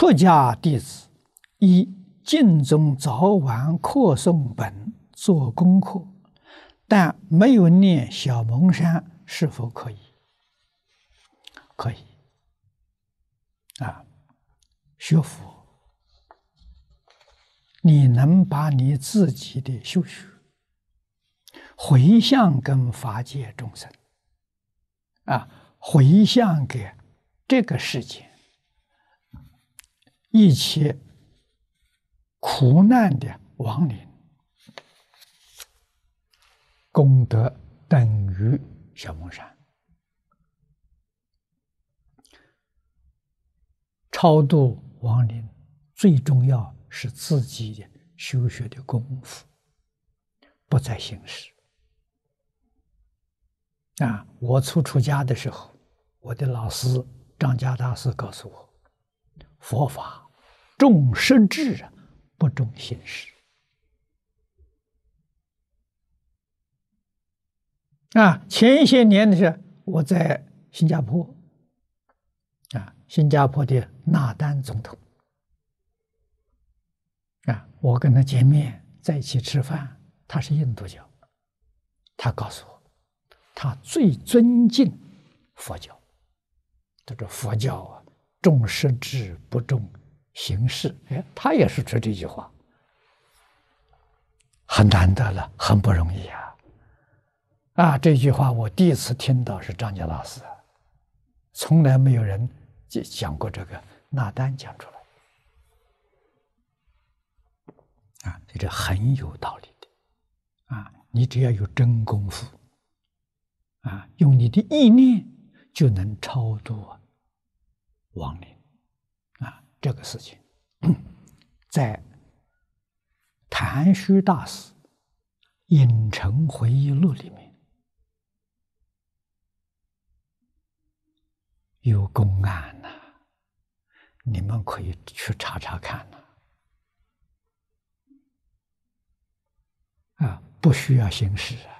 出家弟子以经中早晚课诵本做功课，但没有念小蒙山，是否可以？可以。啊，学佛，你能把你自己的修学回向跟法界众生，啊，回向给这个世界。一切苦难的亡灵，功德等于小蒙山。超度亡灵，最重要是自己的修学的功夫，不在形式。啊，我初出家的时候，我的老师张家大师告诉我。佛法重实质啊，不重形式啊。前一些年的时候，我在新加坡啊，新加坡的纳丹总统啊，我跟他见面，在一起吃饭。他是印度教，他告诉我，他最尊敬佛教。他说佛教啊。重实质不重形式，哎，他也是说这句话，很难得了，很不容易啊！啊，这句话我第一次听到是张家老师，从来没有人讲过这个，那丹讲出来，啊，这很有道理的，啊，你只要有真功夫，啊，用你的意念就能超度啊。亡灵啊，这个事情在谭虚大师《影城回忆录》里面有公案呐，你们可以去查查看呐。啊，不需要形式啊。